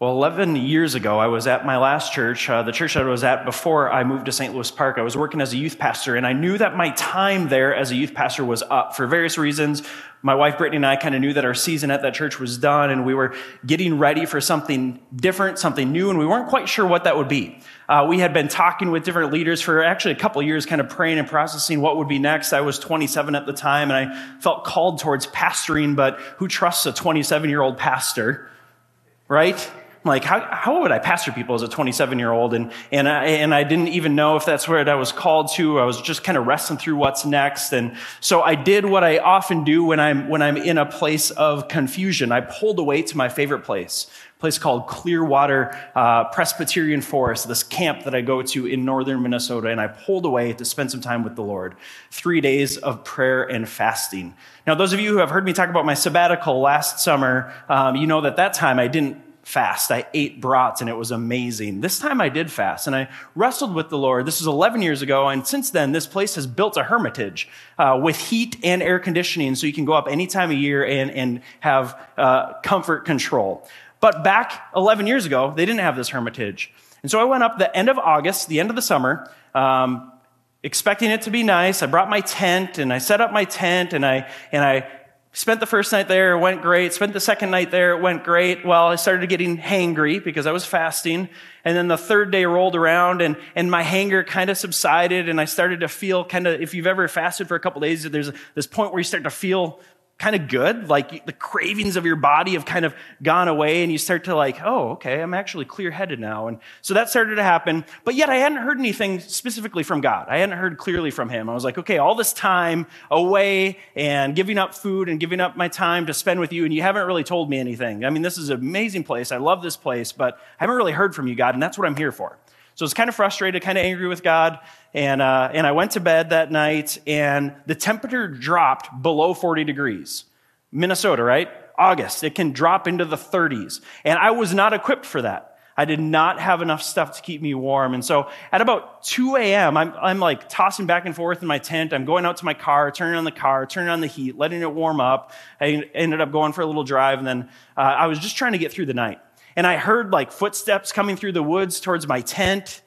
Well, 11 years ago, I was at my last church, uh, the church that I was at before I moved to St. Louis Park. I was working as a youth pastor, and I knew that my time there as a youth pastor was up for various reasons. My wife Brittany and I kind of knew that our season at that church was done, and we were getting ready for something different, something new, and we weren't quite sure what that would be. Uh, we had been talking with different leaders for actually a couple years, kind of praying and processing what would be next. I was 27 at the time, and I felt called towards pastoring, but who trusts a 27 year old pastor? Right? Like, how, how would I pastor people as a 27 year old? And, and, I, and I didn't even know if that's where I was called to. I was just kind of wrestling through what's next. And so I did what I often do when I'm, when I'm in a place of confusion. I pulled away to my favorite place, a place called Clearwater uh, Presbyterian Forest, this camp that I go to in northern Minnesota. And I pulled away to spend some time with the Lord. Three days of prayer and fasting. Now, those of you who have heard me talk about my sabbatical last summer, um, you know that that time I didn't fast. I ate brats and it was amazing. This time I did fast and I wrestled with the Lord. This was 11 years ago. And since then, this place has built a hermitage uh, with heat and air conditioning so you can go up any time of year and, and have uh, comfort control. But back 11 years ago, they didn't have this hermitage. And so I went up the end of August, the end of the summer, um, expecting it to be nice. I brought my tent and I set up my tent and I, and I Spent the first night there, it went great. Spent the second night there, it went great. Well, I started getting hangry because I was fasting. And then the third day rolled around and, and my hanger kind of subsided and I started to feel kind of, if you've ever fasted for a couple days, there's this point where you start to feel kind of good. Like the cravings of your body have kind of gone away and you start to like, oh, okay, I'm actually clear headed now. And so that started to happen. But yet I hadn't heard anything specifically from God. I hadn't heard clearly from Him. I was like, okay, all this time away and giving up food and giving up my time to spend with you, and you haven't really told me anything. I mean, this is an amazing place. I love this place, but I haven't really heard from you, God, and that's what I'm here for. So I was kind of frustrated, kind of angry with God. And, uh, and I went to bed that night, and the temperature dropped below 40 degrees. Minnesota, right? August. It can drop into the 30s. And I was not equipped for that. I did not have enough stuff to keep me warm. And so at about 2 a.m., I'm, I'm like tossing back and forth in my tent. I'm going out to my car, turning on the car, turning on the heat, letting it warm up. I ended up going for a little drive. And then uh, I was just trying to get through the night and I heard like footsteps coming through the woods towards my tent.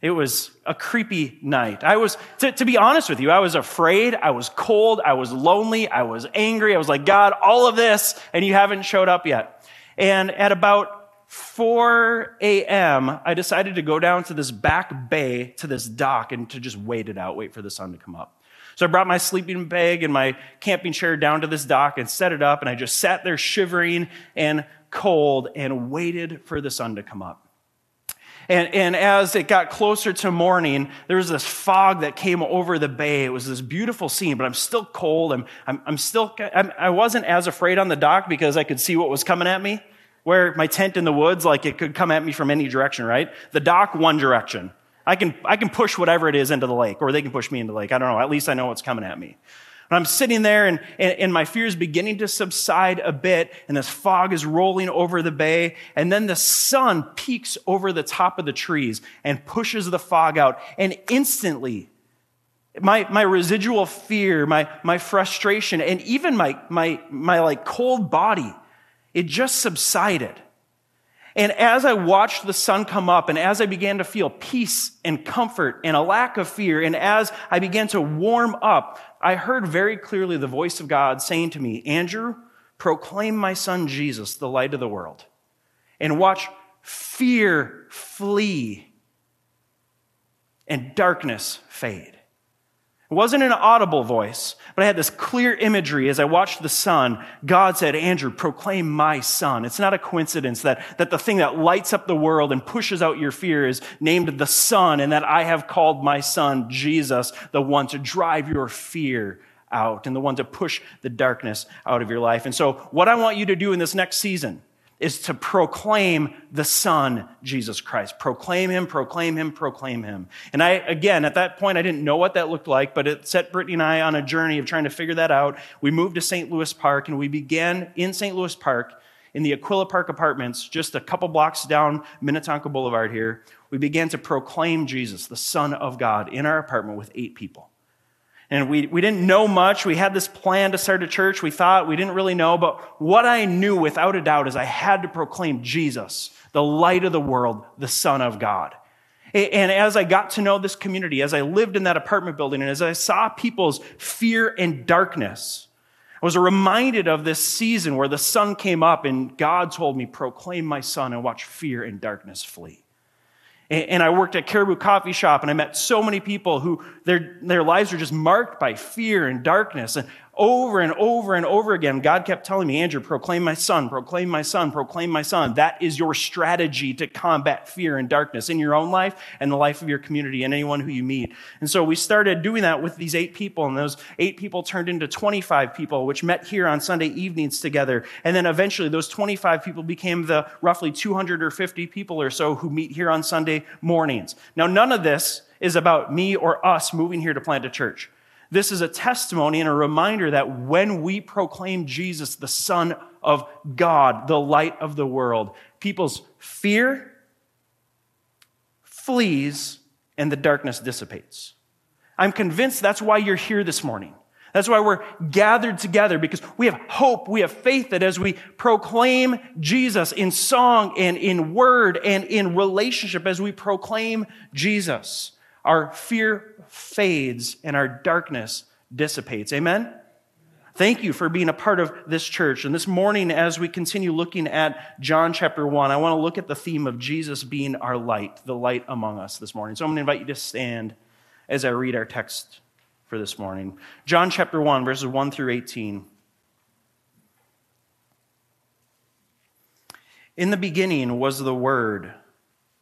It was a creepy night. I was, to, to, be honest with you, I was afraid. I was cold. I was lonely. I was angry. I was like, God, all of this, and you haven't showed up yet. And at about 4 a.m., I decided to go down to this back bay to this dock and to just wait it out, wait for the sun to come up. So I brought my sleeping bag and my camping chair down to this dock and set it up, and I just sat there shivering and cold and waited for the sun to come up. And, and as it got closer to morning, there was this fog that came over the bay. It was this beautiful scene, but I'm still cold. I'm, I'm, I'm still, I'm, I wasn't as afraid on the dock because I could see what was coming at me. Where my tent in the woods, like it could come at me from any direction, right? The dock, one direction. I can, I can push whatever it is into the lake, or they can push me into the lake. I don't know. At least I know what's coming at me. And I'm sitting there and, and, and, my fear is beginning to subside a bit, and this fog is rolling over the bay, and then the sun peeks over the top of the trees and pushes the fog out. And instantly, my, my residual fear, my, my frustration, and even my, my, my like cold body, it just subsided. And as I watched the sun come up and as I began to feel peace and comfort and a lack of fear, and as I began to warm up, I heard very clearly the voice of God saying to me, Andrew, proclaim my son Jesus, the light of the world, and watch fear flee and darkness fade. It wasn't an audible voice, but I had this clear imagery as I watched the sun. God said, Andrew, proclaim my son. It's not a coincidence that, that the thing that lights up the world and pushes out your fear is named the son, and that I have called my son Jesus, the one to drive your fear out and the one to push the darkness out of your life. And so, what I want you to do in this next season is to proclaim the Son, Jesus Christ. Proclaim Him, proclaim Him, proclaim Him. And I, again, at that point, I didn't know what that looked like, but it set Brittany and I on a journey of trying to figure that out. We moved to St. Louis Park, and we began in St. Louis Park in the Aquila Park apartments, just a couple blocks down Minnetonka Boulevard here. We began to proclaim Jesus, the Son of God, in our apartment with eight people. And we, we didn't know much. We had this plan to start a church. We thought we didn't really know. But what I knew without a doubt is I had to proclaim Jesus, the light of the world, the Son of God. And as I got to know this community, as I lived in that apartment building, and as I saw people's fear and darkness, I was reminded of this season where the sun came up and God told me, proclaim my son and watch fear and darkness flee. And I worked at Caribou Coffee Shop and I met so many people who their, their lives were just marked by fear and darkness. And over and over and over again, God kept telling me, Andrew, proclaim my son, proclaim my son, proclaim my son. That is your strategy to combat fear and darkness in your own life and the life of your community and anyone who you meet. And so we started doing that with these eight people, and those eight people turned into 25 people, which met here on Sunday evenings together. And then eventually those 25 people became the roughly 250 people or so who meet here on Sunday mornings. Now, none of this is about me or us moving here to plant a church. This is a testimony and a reminder that when we proclaim Jesus, the Son of God, the light of the world, people's fear flees and the darkness dissipates. I'm convinced that's why you're here this morning. That's why we're gathered together because we have hope, we have faith that as we proclaim Jesus in song and in word and in relationship, as we proclaim Jesus, our fear fades and our darkness dissipates. Amen? Thank you for being a part of this church. And this morning, as we continue looking at John chapter 1, I want to look at the theme of Jesus being our light, the light among us this morning. So I'm going to invite you to stand as I read our text for this morning. John chapter 1, verses 1 through 18. In the beginning was the Word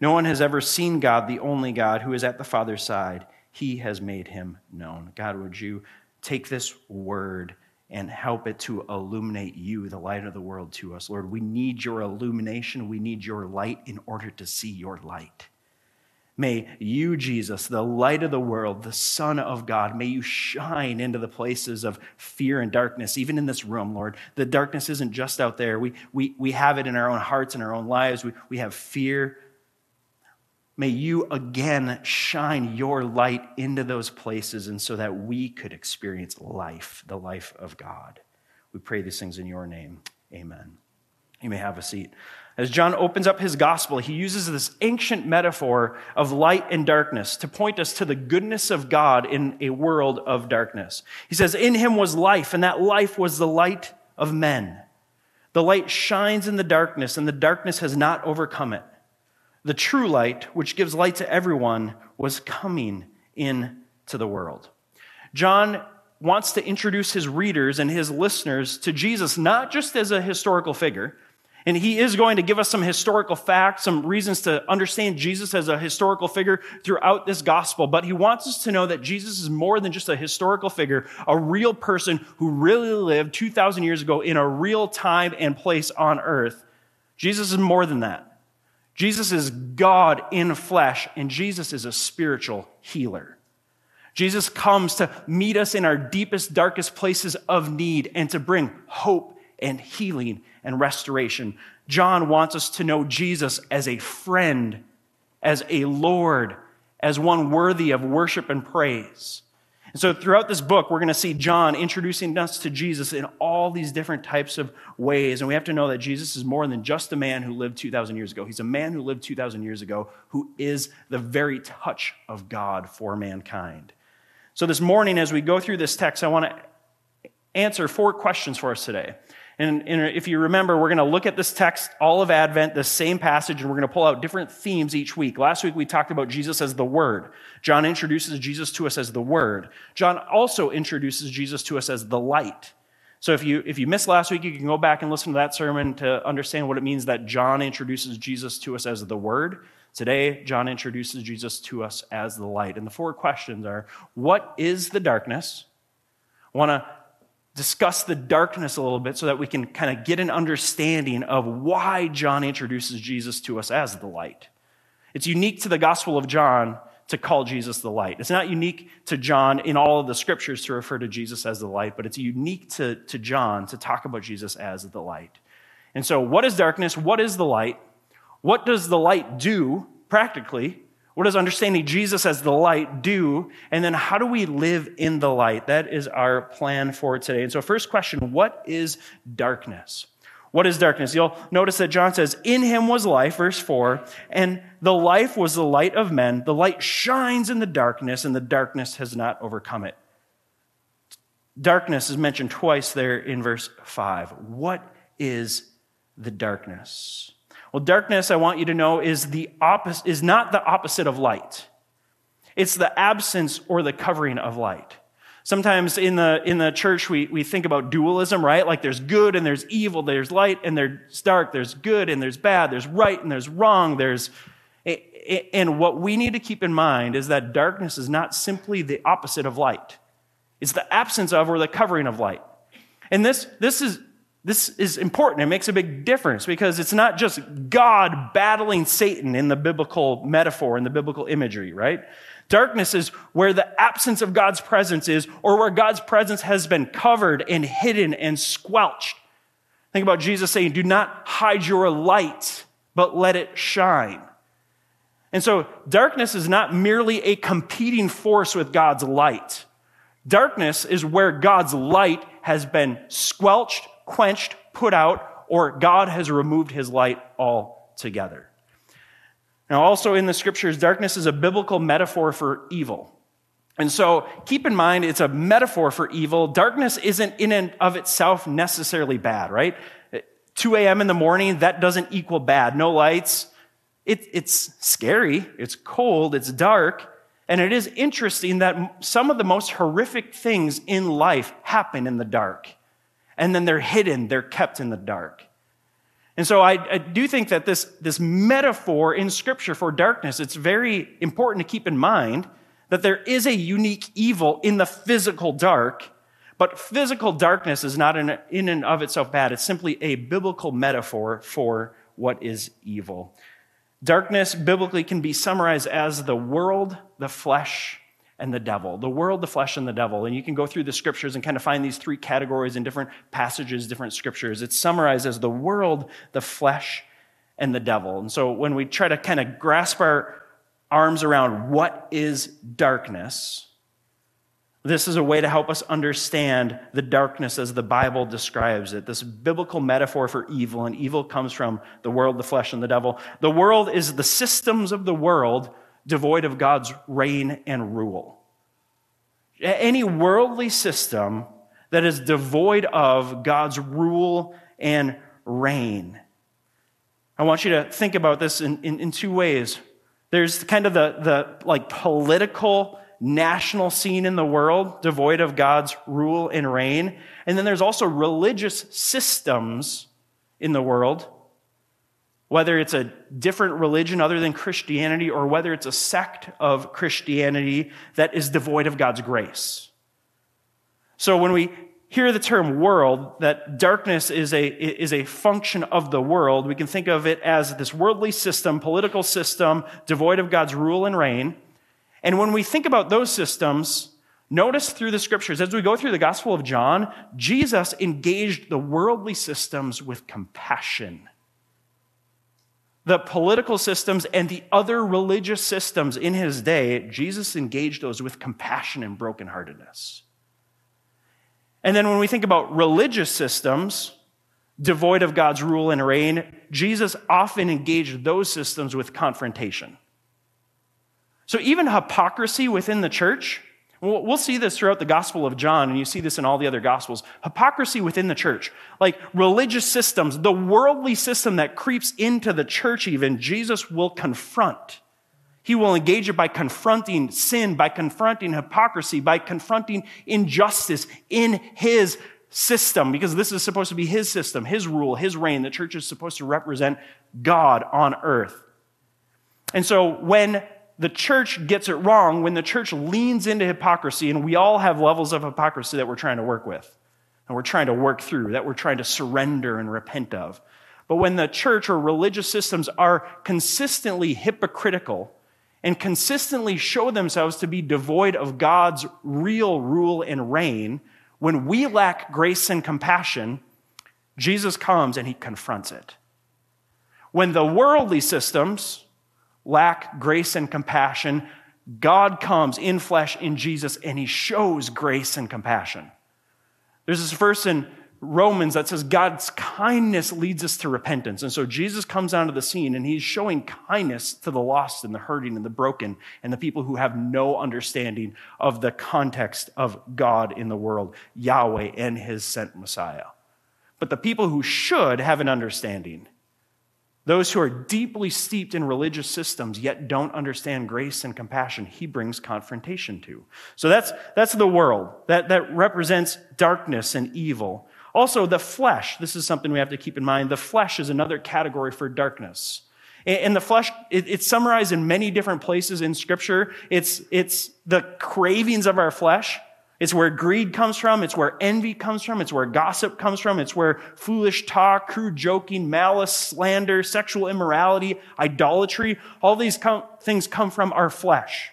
No one has ever seen God, the only God, who is at the Father's side. He has made him known. God, would you take this word and help it to illuminate you, the light of the world, to us? Lord, we need your illumination. We need your light in order to see your light. May you, Jesus, the light of the world, the Son of God, may you shine into the places of fear and darkness, even in this room, Lord. The darkness isn't just out there. We, we, we have it in our own hearts and our own lives. We, we have fear, May you again shine your light into those places and so that we could experience life, the life of God. We pray these things in your name. Amen. You may have a seat. As John opens up his gospel, he uses this ancient metaphor of light and darkness to point us to the goodness of God in a world of darkness. He says, In him was life, and that life was the light of men. The light shines in the darkness, and the darkness has not overcome it the true light, which gives light to everyone, was coming into the world. John wants to introduce his readers and his listeners to Jesus not just as a historical figure, and he is going to give us some historical facts, some reasons to understand Jesus as a historical figure throughout this gospel. But he wants us to know that Jesus is more than just a historical figure, a real person who really lived 2,000 years ago in a real time and place on earth. Jesus is more than that. Jesus is God in flesh, and Jesus is a spiritual healer. Jesus comes to meet us in our deepest, darkest places of need and to bring hope and healing and restoration. John wants us to know Jesus as a friend, as a Lord, as one worthy of worship and praise. And so throughout this book, we're going to see John introducing us to Jesus in all these different types of ways. And we have to know that Jesus is more than just a man who lived 2,000 years ago. He's a man who lived 2,000 years ago who is the very touch of God for mankind. So this morning, as we go through this text, I want to answer four questions for us today. And, and, if you remember, we're going to look at this text, all of Advent, the same passage, and we're going to pull out different themes each week. Last week we talked about Jesus as the Word. John introduces Jesus to us as the Word. John also introduces Jesus to us as the light. So if you, if you missed last week, you can go back and listen to that sermon to understand what it means that John introduces Jesus to us as the Word. Today, John introduces Jesus to us as the light. And the four questions are what is the darkness? I want to discuss the darkness a little bit so that we can kind of get an understanding of why John introduces Jesus to us as the light. It's unique to the Gospel of John to call Jesus the light. It's not unique to John in all of the scriptures to refer to Jesus as the light, but it's unique to, to John to talk about Jesus as the light. And so, what is darkness? What is the light? What does the light do practically? What does understanding Jesus as the light do? And then how do we live in the light? That is our plan for today. And so, first question what is darkness? What is darkness? You'll notice that John says, In him was life, verse 4, and the life was the light of men. The light shines in the darkness, and the darkness has not overcome it. Darkness is mentioned twice there in verse 5. What is the darkness? Well, darkness, I want you to know, is, the opposite, is not the opposite of light. It's the absence or the covering of light. Sometimes in the, in the church, we, we think about dualism, right? Like there's good and there's evil, there's light and there's dark, there's good and there's bad, there's right and there's wrong, there's. And what we need to keep in mind is that darkness is not simply the opposite of light, it's the absence of or the covering of light. And this, this is this is important. It makes a big difference because it's not just God battling Satan in the biblical metaphor, in the biblical imagery, right? Darkness is where the absence of God's presence is, or where God's presence has been covered and hidden and squelched. Think about Jesus saying, Do not hide your light, but let it shine. And so, darkness is not merely a competing force with God's light. Darkness is where God's light has been squelched, quenched, put out, or God has removed his light altogether. Now, also in the scriptures, darkness is a biblical metaphor for evil. And so keep in mind, it's a metaphor for evil. Darkness isn't in and of itself necessarily bad, right? 2 a.m. in the morning, that doesn't equal bad. No lights. It, it's scary. It's cold. It's dark. And it is interesting that some of the most horrific things in life happen in the dark and then they're hidden, they're kept in the dark. And so I, I, do think that this, this metaphor in Scripture for darkness, it's very important to keep in mind that there is a unique evil in the physical dark, but physical darkness is not in, in and of itself bad. It's simply a biblical metaphor for what is evil. Darkness biblically can be summarized as the world, the flesh, and the devil, the world, the flesh, and the devil. And you can go through the scriptures and kind of find these three categories in different passages, different scriptures. It's summarized as the world, the flesh, and the devil. And so when we try to kind of grasp our arms around what is darkness, this is a way to help us understand the darkness as the Bible describes it. This biblical metaphor for evil, and evil comes from the world, the flesh, and the devil. The world is the systems of the world devoid of God's reign and rule. Any worldly system that is devoid of God's rule and reign. I want you to think about this in, in, in two ways. There's kind of the, the like political national scene in the world devoid of God's rule and reign. And then there's also religious systems in the world whether it's a different religion other than Christianity or whether it's a sect of Christianity that is devoid of God's grace. So when we hear the term world, that darkness is a, is a function of the world, we can think of it as this worldly system, political system, devoid of God's rule and reign. And when we think about those systems, Notice through the scriptures, as we go through the Gospel of John, Jesus engaged the worldly systems with compassion. The political systems and the other religious systems in his day, Jesus engaged those with compassion and brokenheartedness. And then when we think about religious systems, devoid of God's rule and reign, Jesus often engaged those systems with confrontation. So even hypocrisy within the church, we'll see this throughout the Gospel of John, and you see this in all the other Gospels. Hypocrisy within the church, like religious systems, the worldly system that creeps into the church, even, Jesus will confront. He will engage it by confronting sin, by confronting hypocrisy, by confronting injustice in his system, because this is supposed to be his system, his rule, his reign. The church is supposed to represent God on earth. And so when the church gets it wrong when the church leans into hypocrisy, and we all have levels of hypocrisy that we're trying to work with, and we're trying to work through, that we're trying to surrender and repent of. But when the church or religious systems are consistently hypocritical and consistently show themselves to be devoid of God's real rule and reign, when we lack grace and compassion, Jesus comes and he confronts it. When the worldly systems, lack grace and compassion, God comes in flesh in Jesus and he shows grace and compassion. There's this verse in Romans that says God's kindness leads us to repentance. And so Jesus comes onto the scene and he's showing kindness to the lost and the hurting and the broken and the people who have no understanding of the context of God in the world, Yahweh and his sent Messiah. But the people who should have an understanding, those who are deeply steeped in religious systems yet don't understand grace and compassion, he brings confrontation to. So that's, that's the world. That, that represents darkness and evil. Also, the flesh. This is something we have to keep in mind. The flesh is another category for darkness. And the flesh, it's summarized in many different places in Scripture. It's, it's the cravings of our flesh. It's where greed comes from. It's where envy comes from. It's where gossip comes from. It's where foolish talk, crude joking, malice, slander, sexual immorality, idolatry, all these com- things come from our flesh.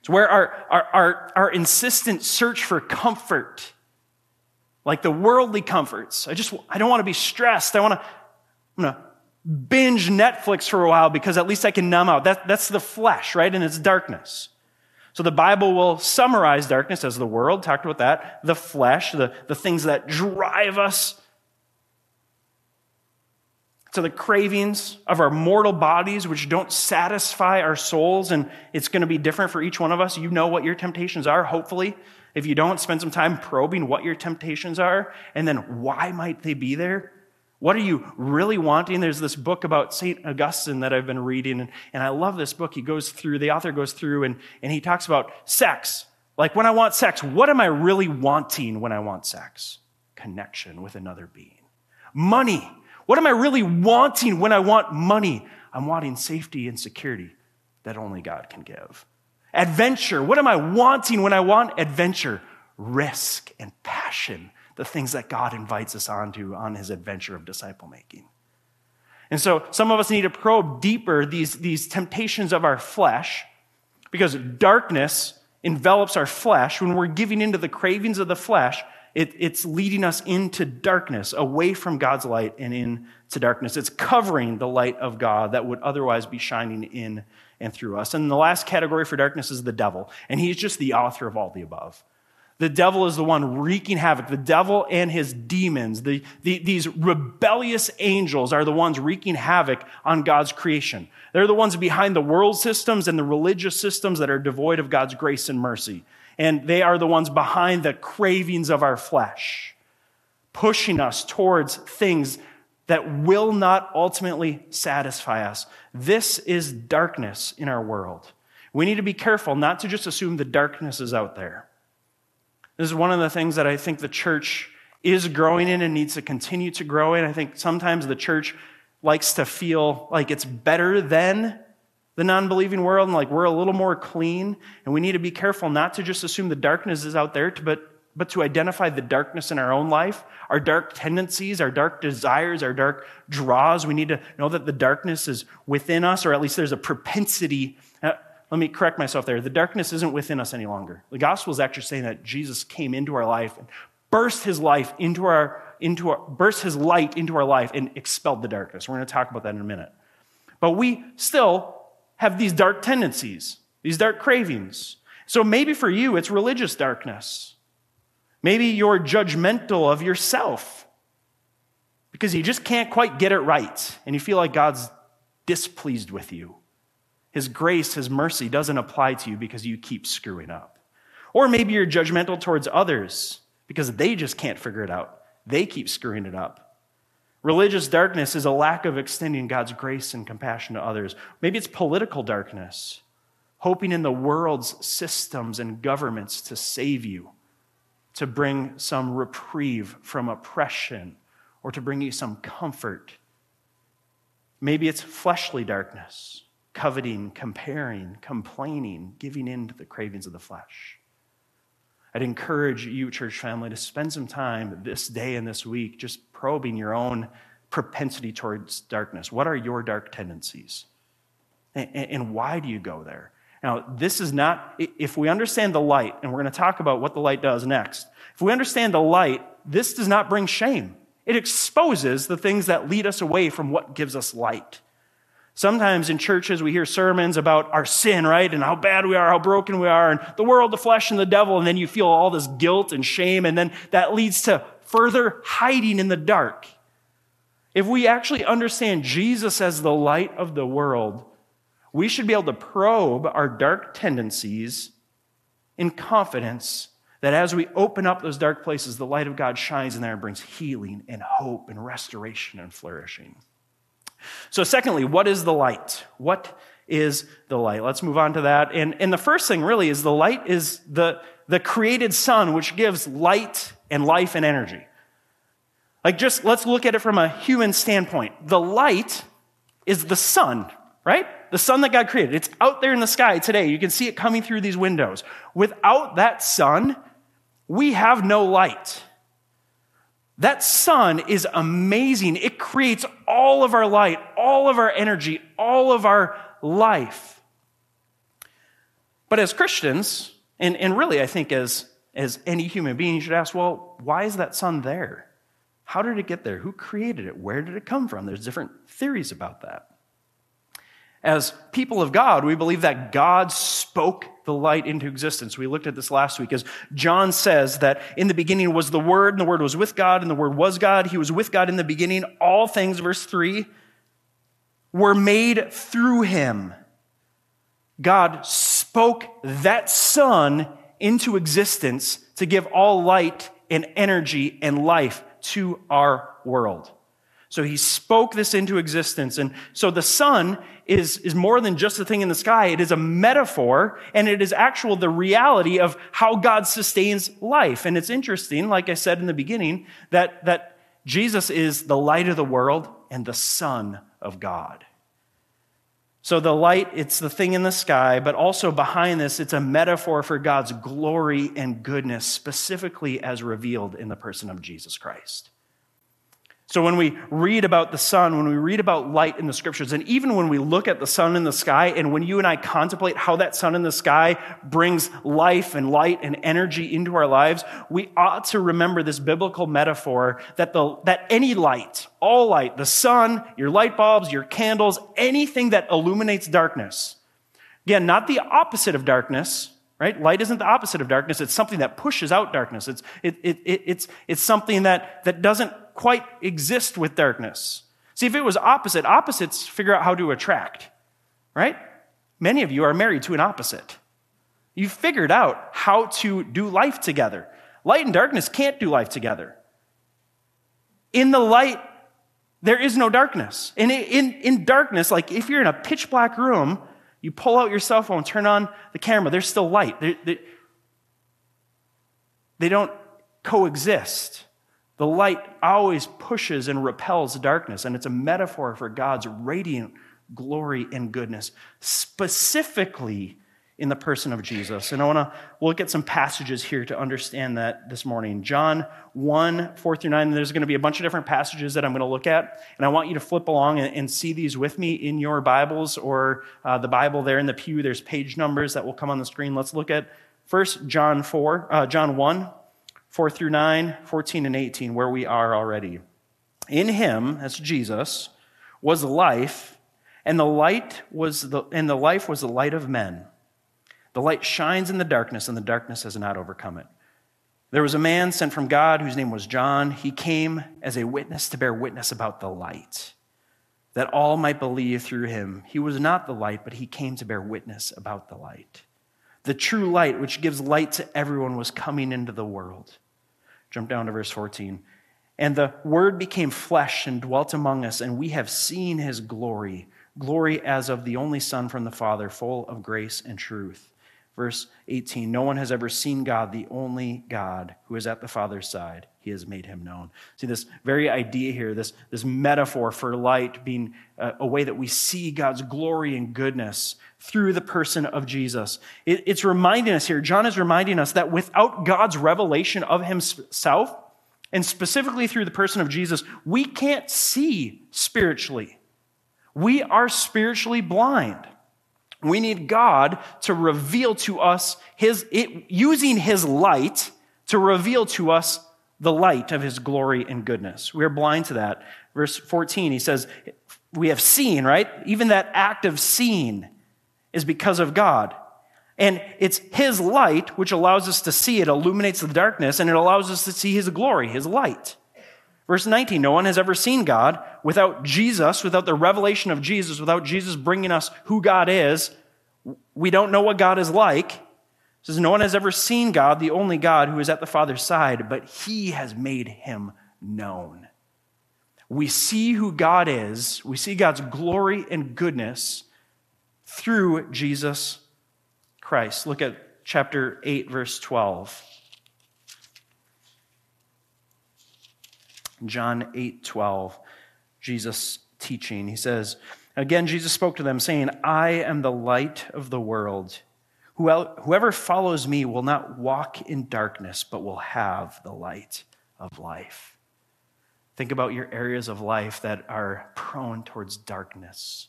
It's where our, our, our, our insistent search for comfort, like the worldly comforts. I just, I don't want to be stressed. I want to, I'm going to binge Netflix for a while because at least I can numb out. That, that's the flesh, right? And it's darkness. So the Bible will summarize darkness as the world, talked about that, the flesh, the, the things that drive us to the cravings of our mortal bodies, which don't satisfy our souls. And it's going to be different for each one of us. You know what your temptations are, hopefully. If you don't, spend some time probing what your temptations are and then why might they be there. What are you really wanting? There's this book about St. Augustine that I've been reading, and, and I love this book. He goes through, the author goes through, and, and he talks about sex. Like when I want sex, what am I really wanting when I want sex? Connection with another being. Money. What am I really wanting when I want money? I'm wanting safety and security that only God can give. Adventure. What am I wanting when I want adventure? Risk and passion the things that God invites us onto on his adventure of disciple making. And so some of us need to probe deeper these, these temptations of our flesh because darkness envelops our flesh. When we're giving into the cravings of the flesh, it, it's leading us into darkness, away from God's light and into darkness. It's covering the light of God that would otherwise be shining in and through us. And the last category for darkness is the devil, and he's just the author of all the above. The devil is the one wreaking havoc. The devil and his demons, the, the, these rebellious angels, are the ones wreaking havoc on God's creation. They're the ones behind the world systems and the religious systems that are devoid of God's grace and mercy. And they are the ones behind the cravings of our flesh, pushing us towards things that will not ultimately satisfy us. This is darkness in our world. We need to be careful not to just assume the darkness is out there this is one of the things that I think the church is growing in and needs to continue to grow in. I think sometimes the church likes to feel like it's better than the non believing world and like we're a little more clean. And we need to be careful not to just assume the darkness is out there, but, but to identify the darkness in our own life, our dark tendencies, our dark desires, our dark draws. We need to know that the darkness is within us, or at least there's a propensity. Uh, Let me correct myself there. The darkness isn't within us any longer. The gospel is actually saying that Jesus came into our life and burst his life into our, into our, burst his light into our life and expelled the darkness. We're going to talk about that in a minute. But we still have these dark tendencies, these dark cravings. So maybe for you, it's religious darkness. Maybe you're judgmental of yourself because you just can't quite get it right and you feel like God's displeased with you. His grace, His mercy doesn't apply to you because you keep screwing up. Or maybe you're judgmental towards others because they just can't figure it out. They keep screwing it up. Religious darkness is a lack of extending God's grace and compassion to others. Maybe it's political darkness, hoping in the world's systems and governments to save you, to bring some reprieve from oppression, or to bring you some comfort. Maybe it's fleshly darkness coveting, comparing, complaining, giving in to the cravings of the flesh. I'd encourage you, church family, to spend some time this day and this week just probing your own propensity towards darkness. What are your dark tendencies? And why do you go there? Now, this is not, if we understand the light, and we're going to talk about what the light does next, if we understand the light, this does not bring shame. It exposes the things that lead us away from what gives us light. Sometimes in churches we hear sermons about our sin, right? And how bad we are, how broken we are, and the world, the flesh, and the devil. And then you feel all this guilt and shame. And then that leads to further hiding in the dark. If we actually understand Jesus as the light of the world, we should be able to probe our dark tendencies in confidence that as we open up those dark places, the light of God shines in there and brings healing and hope and restoration and flourishing. So, secondly, what is the light? What is the light? Let's move on to that. And, and the first thing really is the light is the, the created sun, which gives light and life and energy. Like, just let's look at it from a human standpoint. The light is the sun, right? The sun that God created. It's out there in the sky today. You can see it coming through these windows. Without that sun, we have no light. That sun is amazing. It creates all of our light, all of our energy, all of our life. But as Christians, and, and really I think as, as any human being, you should ask, well, why is that sun there? How did it get there? Who created it? Where did it come from? There's different theories about that. As people of God, we believe that God spoke the light into existence. We looked at this last week as John says that in the beginning was the Word, and the Word was with God, and the Word was God. He was with God in the beginning. All things, verse 3, were made through him. God spoke that sun into existence to give all light and energy and life to our world. So he spoke this into existence. And so the sun is, is more than just a thing in the sky. It is a metaphor and it is actual the reality of how God sustains life. And it's interesting, like I said in the beginning, that, that Jesus is the light of the world and the son of God. So the light, it's the thing in the sky, but also behind this, it's a metaphor for God's glory and goodness, specifically as revealed in the person of Jesus Christ. So, when we read about the sun, when we read about light in the scriptures, and even when we look at the sun in the sky, and when you and I contemplate how that sun in the sky brings life and light and energy into our lives, we ought to remember this biblical metaphor that, the, that any light, all light, the sun, your light bulbs, your candles, anything that illuminates darkness, again, not the opposite of darkness, right? Light isn't the opposite of darkness. It's something that pushes out darkness. It's, it, it, it, it's, it's something that, that doesn't quite exist with darkness. See, if it was opposite, opposites figure out how to attract, right? Many of you are married to an opposite. You've figured out how to do life together. Light and darkness can't do life together. In the light, there is no darkness. And in, in darkness, like if you're in a pitch black room, you pull out your cell phone, turn on the camera, there's still light. They, they, they don't coexist. The light always pushes and repels darkness, and it's a metaphor for God's radiant glory and goodness. Specifically, in the person of Jesus. And I want to look at some passages here to understand that this morning. John 1, 4 through 9, there's going to be a bunch of different passages that I'm going to look at. And I want you to flip along and, and see these with me in your Bibles or uh, the Bible there in the pew. There's page numbers that will come on the screen. Let's look at first John 4, uh, John 1, 4 through 9, 14 and 18, where we are already. In him, that's Jesus, was life, and the light was the, and the life was the light of men. The light shines in the darkness, and the darkness has not overcome it. There was a man sent from God whose name was John. He came as a witness to bear witness about the light, that all might believe through him. He was not the light, but he came to bear witness about the light. The true light, which gives light to everyone, was coming into the world. Jump down to verse 14. And the Word became flesh and dwelt among us, and we have seen his glory glory as of the only Son from the Father, full of grace and truth. Verse 18 No one has ever seen God, the only God who is at the Father's side. He has made him known. See, this very idea here, this, this metaphor for light being a, a way that we see God's glory and goodness through the person of Jesus. It, it's reminding us here, John is reminding us that without God's revelation of himself, and specifically through the person of Jesus, we can't see spiritually. We are spiritually blind. We need God to reveal to us his, it, using his light to reveal to us the light of his glory and goodness. We are blind to that. Verse 14, he says, We have seen, right? Even that act of seeing is because of God. And it's his light which allows us to see. It illuminates the darkness and it allows us to see his glory, his light. Verse 19, no one has ever seen God without Jesus, without the revelation of Jesus, without Jesus bringing us who God is. We don't know what God is like. It says, no one has ever seen God, the only God who is at the Father's side, but he has made him known. We see who God is. We see God's glory and goodness through Jesus Christ. Look at chapter 8, verse 12. John 8 12, Jesus teaching. He says, Again, Jesus spoke to them, saying, I am the light of the world. Whoever follows me will not walk in darkness, but will have the light of life. Think about your areas of life that are prone towards darkness.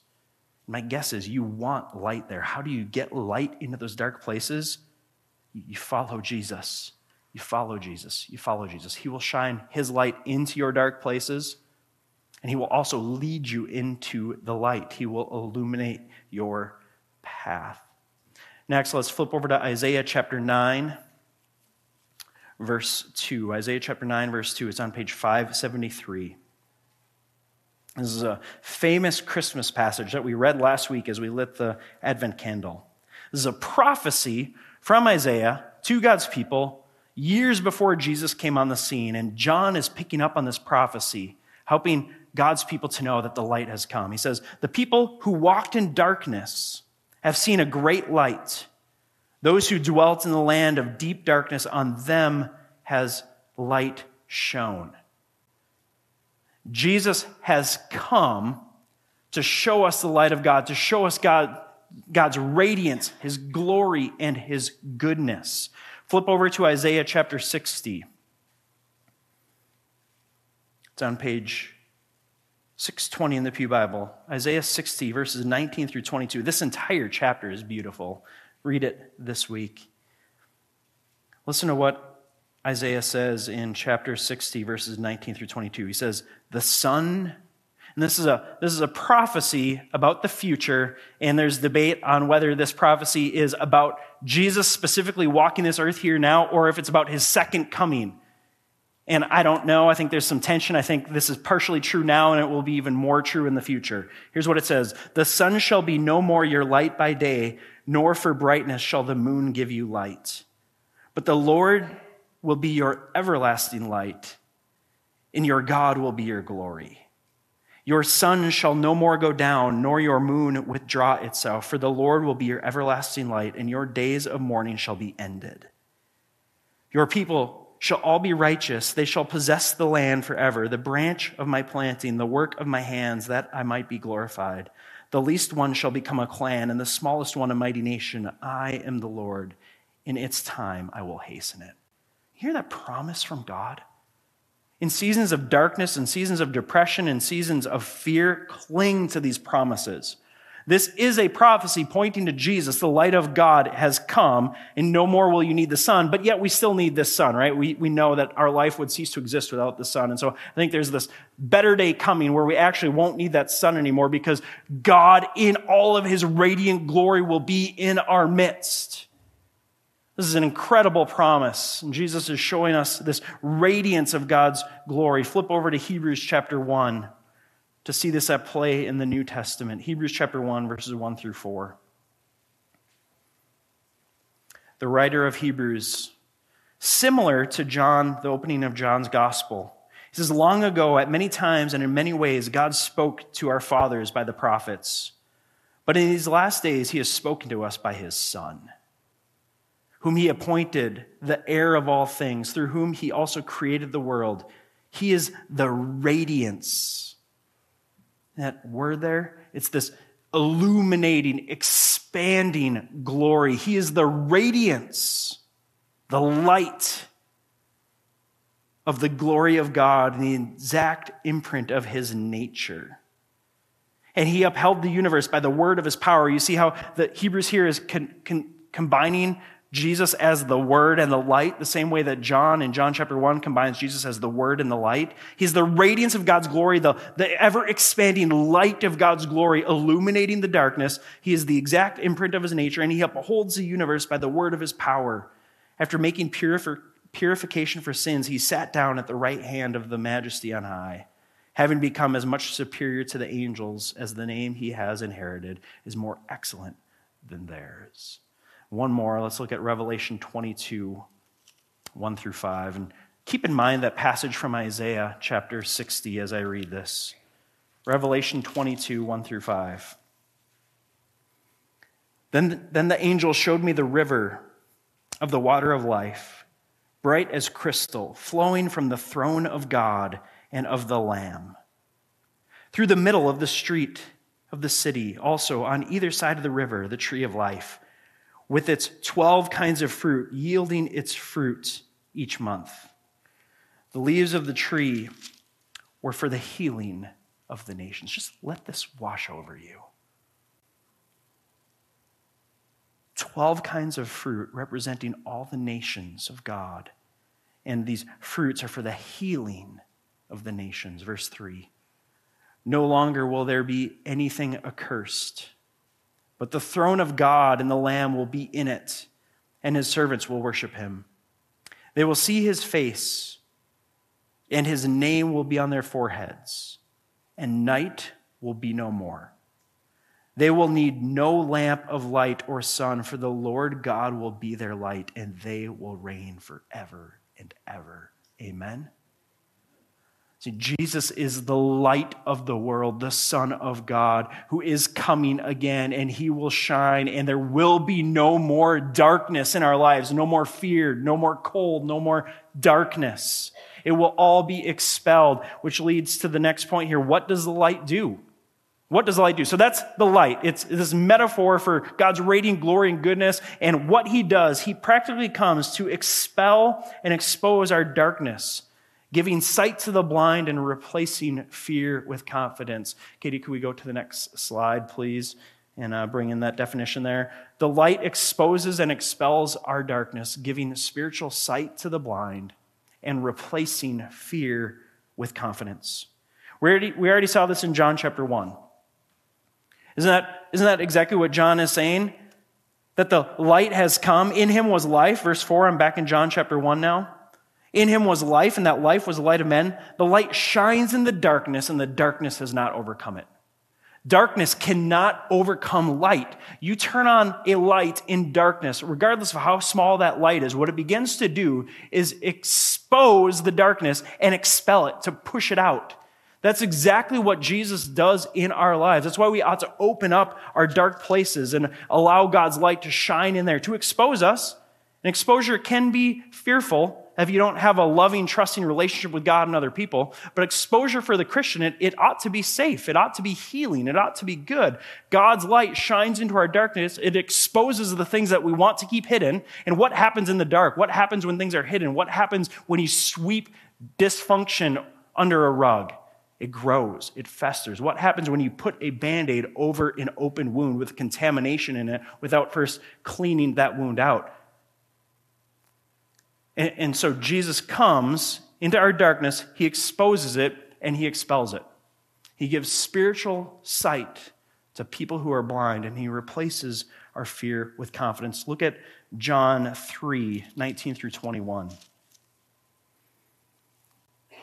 My guess is you want light there. How do you get light into those dark places? You follow Jesus. You follow Jesus. You follow Jesus. He will shine his light into your dark places, and he will also lead you into the light. He will illuminate your path. Next, let's flip over to Isaiah chapter 9, verse 2. Isaiah chapter 9, verse 2. It's on page 573. This is a famous Christmas passage that we read last week as we lit the Advent candle. This is a prophecy from Isaiah to God's people years before Jesus came on the scene, and John is picking up on this prophecy, helping God's people to know that the light has come. He says, The people who walked in darkness have seen a great light. Those who dwelt in the land of deep darkness, on them has light shone. Jesus has come to show us the light of God, to show us God, God's radiance, His glory, and His goodness. Flip over to Isaiah chapter 60. It's on page 620 in the Pew Bible. Isaiah 60, verses 19 through 22. This entire chapter is beautiful. Read it this week. Listen to what Isaiah says in chapter 60, verses 19 through 22. He says, The sun and this is a, this is a prophecy about the future, and there's debate on whether this prophecy is about Jesus specifically walking this earth here now or if it's about his second coming. And I don't know. I think there's some tension. I think this is partially true now, and it will be even more true in the future. Here's what it says The sun shall be no more your light by day, nor for brightness shall the moon give you light. But the Lord will be your everlasting light, and your God will be your glory. Your sun shall no more go down, nor your moon withdraw itself, for the Lord will be your everlasting light, and your days of mourning shall be ended. Your people shall all be righteous. They shall possess the land forever, the branch of my planting, the work of my hands, that I might be glorified. The least one shall become a clan, and the smallest one a mighty nation. I am the Lord. In its time I will hasten it. Hear that promise from God? In seasons of darkness and seasons of depression and seasons of fear, cling to these promises. This is a prophecy pointing to Jesus. The light of God has come, and no more will you need the sun, but yet we still need this sun, right? We, we know that our life would cease to exist without the sun. And so I think there's this better day coming where we actually won't need that sun anymore because God, in all of his radiant glory, will be in our midst. This is an incredible promise. And Jesus is showing us this radiance of God's glory. Flip over to Hebrews chapter 1 to see this at play in the New Testament. Hebrews chapter 1, verses 1 through 4. The writer of Hebrews, similar to John, the opening of John's gospel, he says, Long ago, at many times and in many ways, God spoke to our fathers by the prophets. But in these last days, he has spoken to us by his Son whom he appointed the heir of all things, through whom he also created the world. He is the radiance. That word there, it's this illuminating, expanding glory. He is the radiance, the light of the glory of God and the exact imprint of his nature. And he upheld the universe by the word of his power. You see how the Hebrews here is con- con- combining Jesus as the Word and the light, the same way that John in John chapter 1 combines Jesus as the Word and the light. He's the radiance of God's glory, the, the ever expanding light of God's glory, illuminating the darkness. He is the exact imprint of his nature, and he upholds the universe by the word of his power. After making purifi- purification for sins, he sat down at the right hand of the majesty on high. Having become as much superior to the angels as the name he has inherited is more excellent than theirs. One more, let's look at Revelation 22, 1 through 5. And keep in mind that passage from Isaiah chapter 60 as I read this. Revelation 22, 1 through 5. Then, then the angel showed me the river of the water of life, bright as crystal, flowing from the throne of God and of the Lamb. Through the middle of the street of the city, also on either side of the river, the tree of life with its 12 kinds of fruit, yielding its fruit each month. The leaves of the tree were for the healing of the nations. Just let this wash over you. 12 kinds of fruit representing all the nations of God. And these fruits are for the healing of the nations. Verse 3 No longer will there be anything accursed but the throne of God and the Lamb will be in it, and his servants will worship him. They will see his face, and his name will be on their foreheads, and night will be no more. They will need no lamp of light or sun, for the Lord God will be their light, and they will reign forever and ever. Amen. See, Jesus is the light of the world, the Son of God, who is coming again, and he will shine, and there will be no more darkness in our lives, no more fear, no more cold, no more darkness. It will all be expelled, which leads to the next point here. What does the light do? What does the light do? So that's the light. It's this metaphor for God's radiant glory and goodness. And what he does, he practically comes to expel and expose our darkness giving sight to the blind and replacing fear with confidence. Katie, could we go to the next slide, please, and uh, bring in that definition there? The light exposes and expels our darkness, giving spiritual sight to the blind and replacing fear with confidence. We already, we already saw this in John chapter 1. Isn't that, isn't that exactly what John is saying? That the light has come. In him was life. Verse 4, I'm back in John chapter 1 now. In him was life, and that life was the light of men. The light shines in the darkness, and the darkness has not overcome it. Darkness cannot overcome light. You turn on a light in darkness, regardless of how small that light is, what it begins to do is expose the darkness and expel it, to push it out. That's exactly what Jesus does in our lives. That's why we ought to open up our dark places and allow God's light to shine in there to expose us. And exposure can be fearful, if you don't have a loving, trusting relationship with God and other people. But exposure for the Christian, it, it ought to be safe. It ought to be healing. It ought to be good. God's light shines into our darkness. It exposes the things that we want to keep hidden. And what happens in the dark? What happens when things are hidden? What happens when you sweep dysfunction under a rug? It grows, it festers. What happens when you put a band aid over an open wound with contamination in it without first cleaning that wound out? And, and, so Jesus comes into our darkness, he exposes it, and he expels it. He gives spiritual sight to people who are blind, and he replaces our fear with confidence. Look at John 3 19 through 21.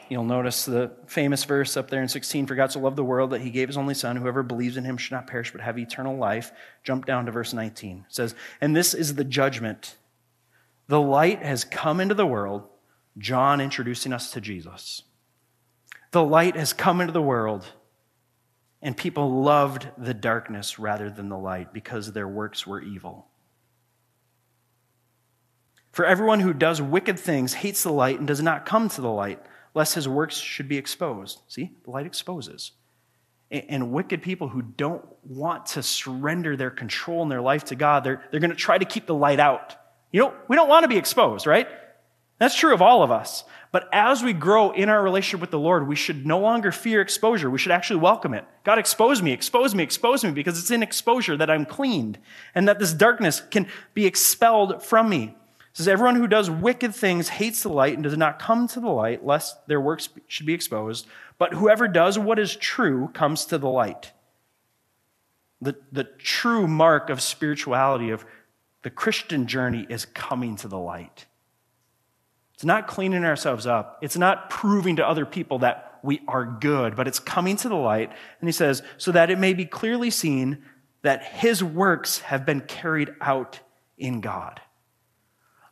You'll notice the famous verse up there in 16 For God so loved the world that he gave his only Son. Whoever believes in him should not perish but have eternal life. Jump down to verse 19. It says, And this is the judgment. The light has come into the world. John introducing us to Jesus. The light has come into the world, and people loved the darkness rather than the light because their works were evil. For everyone who does wicked things hates the light and does not come to the light lest his works should be exposed. See, the light exposes. And wicked people who don't want to surrender their control in their life to God, they're, they're going to try to keep the light out. You know, we don't want to be exposed, right? That's true of all of us. But as we grow in our relationship with the Lord, we should no longer fear exposure. We should actually welcome it. God, expose me, expose me, expose me, because it's in exposure that I'm cleaned and that this darkness can be expelled from me. It says, Everyone who does wicked things hates the light and does not come to the light, lest their works should be exposed. But whoever does what is true comes to the light. The, the true mark of spirituality, of the Christian journey, is coming to the light. It's not cleaning ourselves up, it's not proving to other people that we are good, but it's coming to the light. And he says, so that it may be clearly seen that his works have been carried out in God.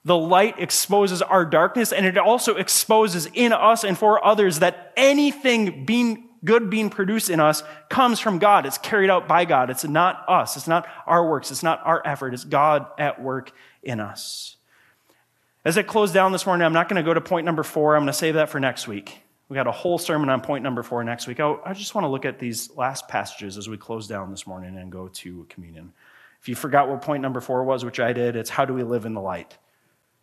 The light exposes our darkness and it also exposes in us and for others that anything being good being produced in us comes from God. It's carried out by God. It's not us. It's not our works. It's not our effort. It's God at work in us. As I close down this morning, I'm not going to go to point number four. I'm going to save that for next week. We got a whole sermon on point number four next week. I just want to look at these last passages as we close down this morning and go to communion. If you forgot what point number four was, which I did, it's how do we live in the light?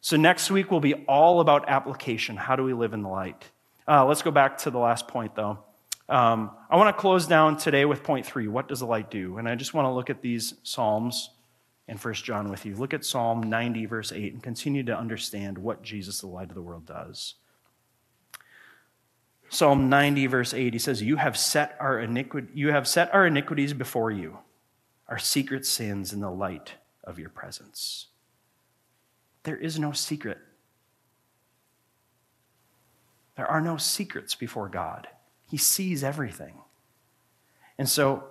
So next week will be all about application. How do we live in the light? Uh, let's go back to the last point, though. Um, I want to close down today with point three. What does the light do? And I just want to look at these Psalms in First John with you. Look at Psalm 90, verse 8, and continue to understand what Jesus, the light of the world, does. Psalm 90, verse 8, he says, You have set our, iniqui- you have set our iniquities before you, our secret sins in the light of your presence. There is no secret. There are no secrets before God. He sees everything. And so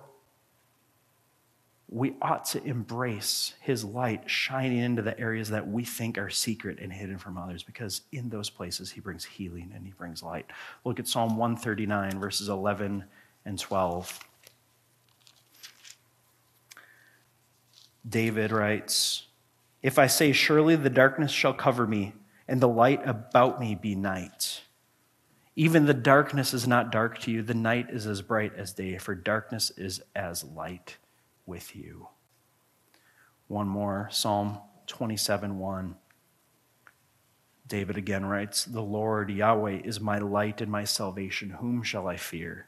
we ought to embrace his light shining into the areas that we think are secret and hidden from others because in those places he brings healing and he brings light. Look at Psalm 139, verses 11 and 12. David writes, if I say, Surely the darkness shall cover me, and the light about me be night. Even the darkness is not dark to you. The night is as bright as day, for darkness is as light with you. One more Psalm 27 1. David again writes, The Lord Yahweh is my light and my salvation. Whom shall I fear?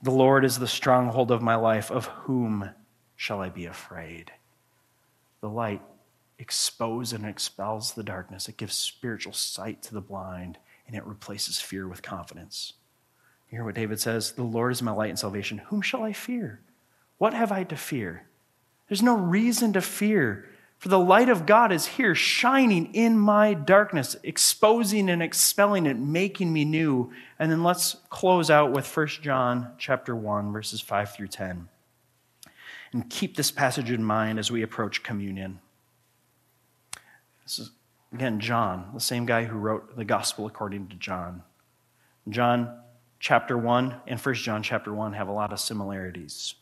The Lord is the stronghold of my life. Of whom shall I be afraid? the light exposes and expels the darkness. It gives spiritual sight to the blind, and it replaces fear with confidence. You hear what David says? The Lord is my light and salvation. Whom shall I fear? What have I to fear? There's no reason to fear, for the light of God is here, shining in my darkness, exposing and expelling it, making me new. And then let's close out with 1 John chapter 1, verses 5 through 10 and keep this passage in mind as we approach communion. This is, again, John, the same guy who wrote the gospel according to John. John chapter 1 and 1 John chapter 1 have a lot of similarities.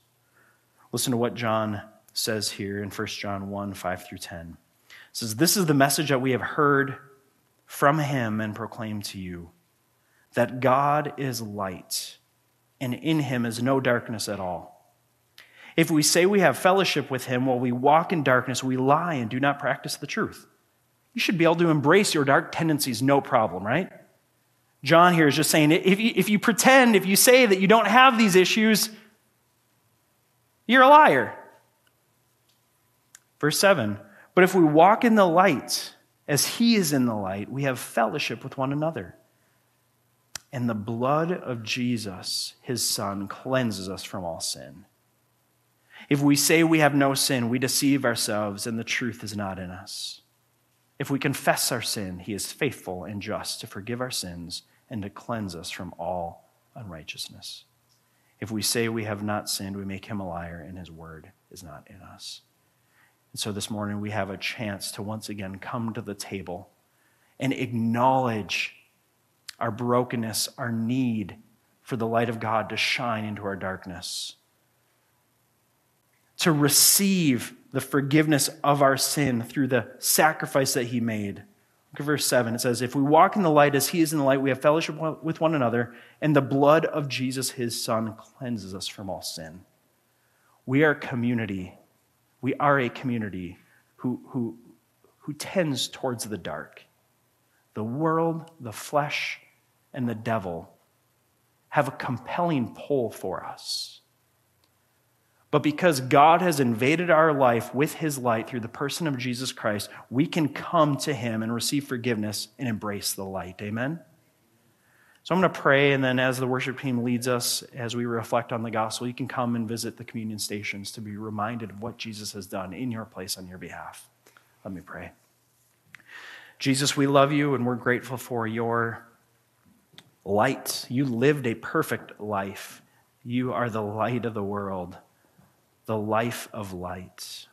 Listen to what John says here in 1 John 1 5 through 10. It says, This is the message that we have heard from him and proclaim to you that God is light, and in him is no darkness at all. If we say we have fellowship with him while we walk in darkness, we lie and do not practice the truth. You should be able to embrace your dark tendencies, no problem, right? John here is just saying if you, if you pretend, if you say that you don't have these issues, you're a liar. Verse 7 But if we walk in the light, as he is in the light, we have fellowship with one another. And the blood of Jesus, his son, cleanses us from all sin. If we say we have no sin, we deceive ourselves, and the truth is not in us. If we confess our sin, he is faithful and just to forgive our sins and to cleanse us from all unrighteousness. If we say we have not sinned, we make him a liar, and his word is not in us. And so this morning we have a chance to once again come to the table and acknowledge our brokenness, our need for the light of God to shine into our darkness, to receive the forgiveness of our sin through the sacrifice that He made. Look at verse 7. It says, If we walk in the light as He is in the light, we have fellowship with one another, and the blood of Jesus, His Son, cleanses us from all sin. We are a community. We are a community who, who, who tends towards the dark. The world, the flesh, and the devil have a compelling pull for us. But because God has invaded our life with his light through the person of Jesus Christ, we can come to him and receive forgiveness and embrace the light. Amen? So I'm going to pray, and then as the worship team leads us, as we reflect on the gospel, you can come and visit the communion stations to be reminded of what Jesus has done in your place on your behalf. Let me pray. Jesus, we love you, and we're grateful for your light. You lived a perfect life. You are the light of the world, the life of light.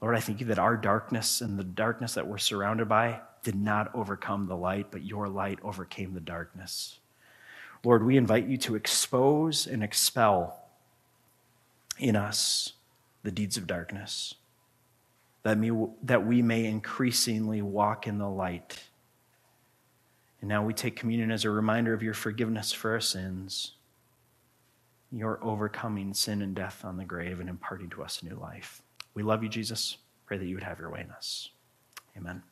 Lord, I thank you that our darkness and the darkness that we're surrounded by did not overcome the light, but your light overcame the darkness. Lord, we invite you to expose and expel in us the deeds of darkness, that, that we may increasingly walk in the light and now we take communion as a reminder of your forgiveness for our sins, your overcoming sin and death on the grave, and imparting to us new life. We love you, Jesus. Pray that you would have your way in us. Amen.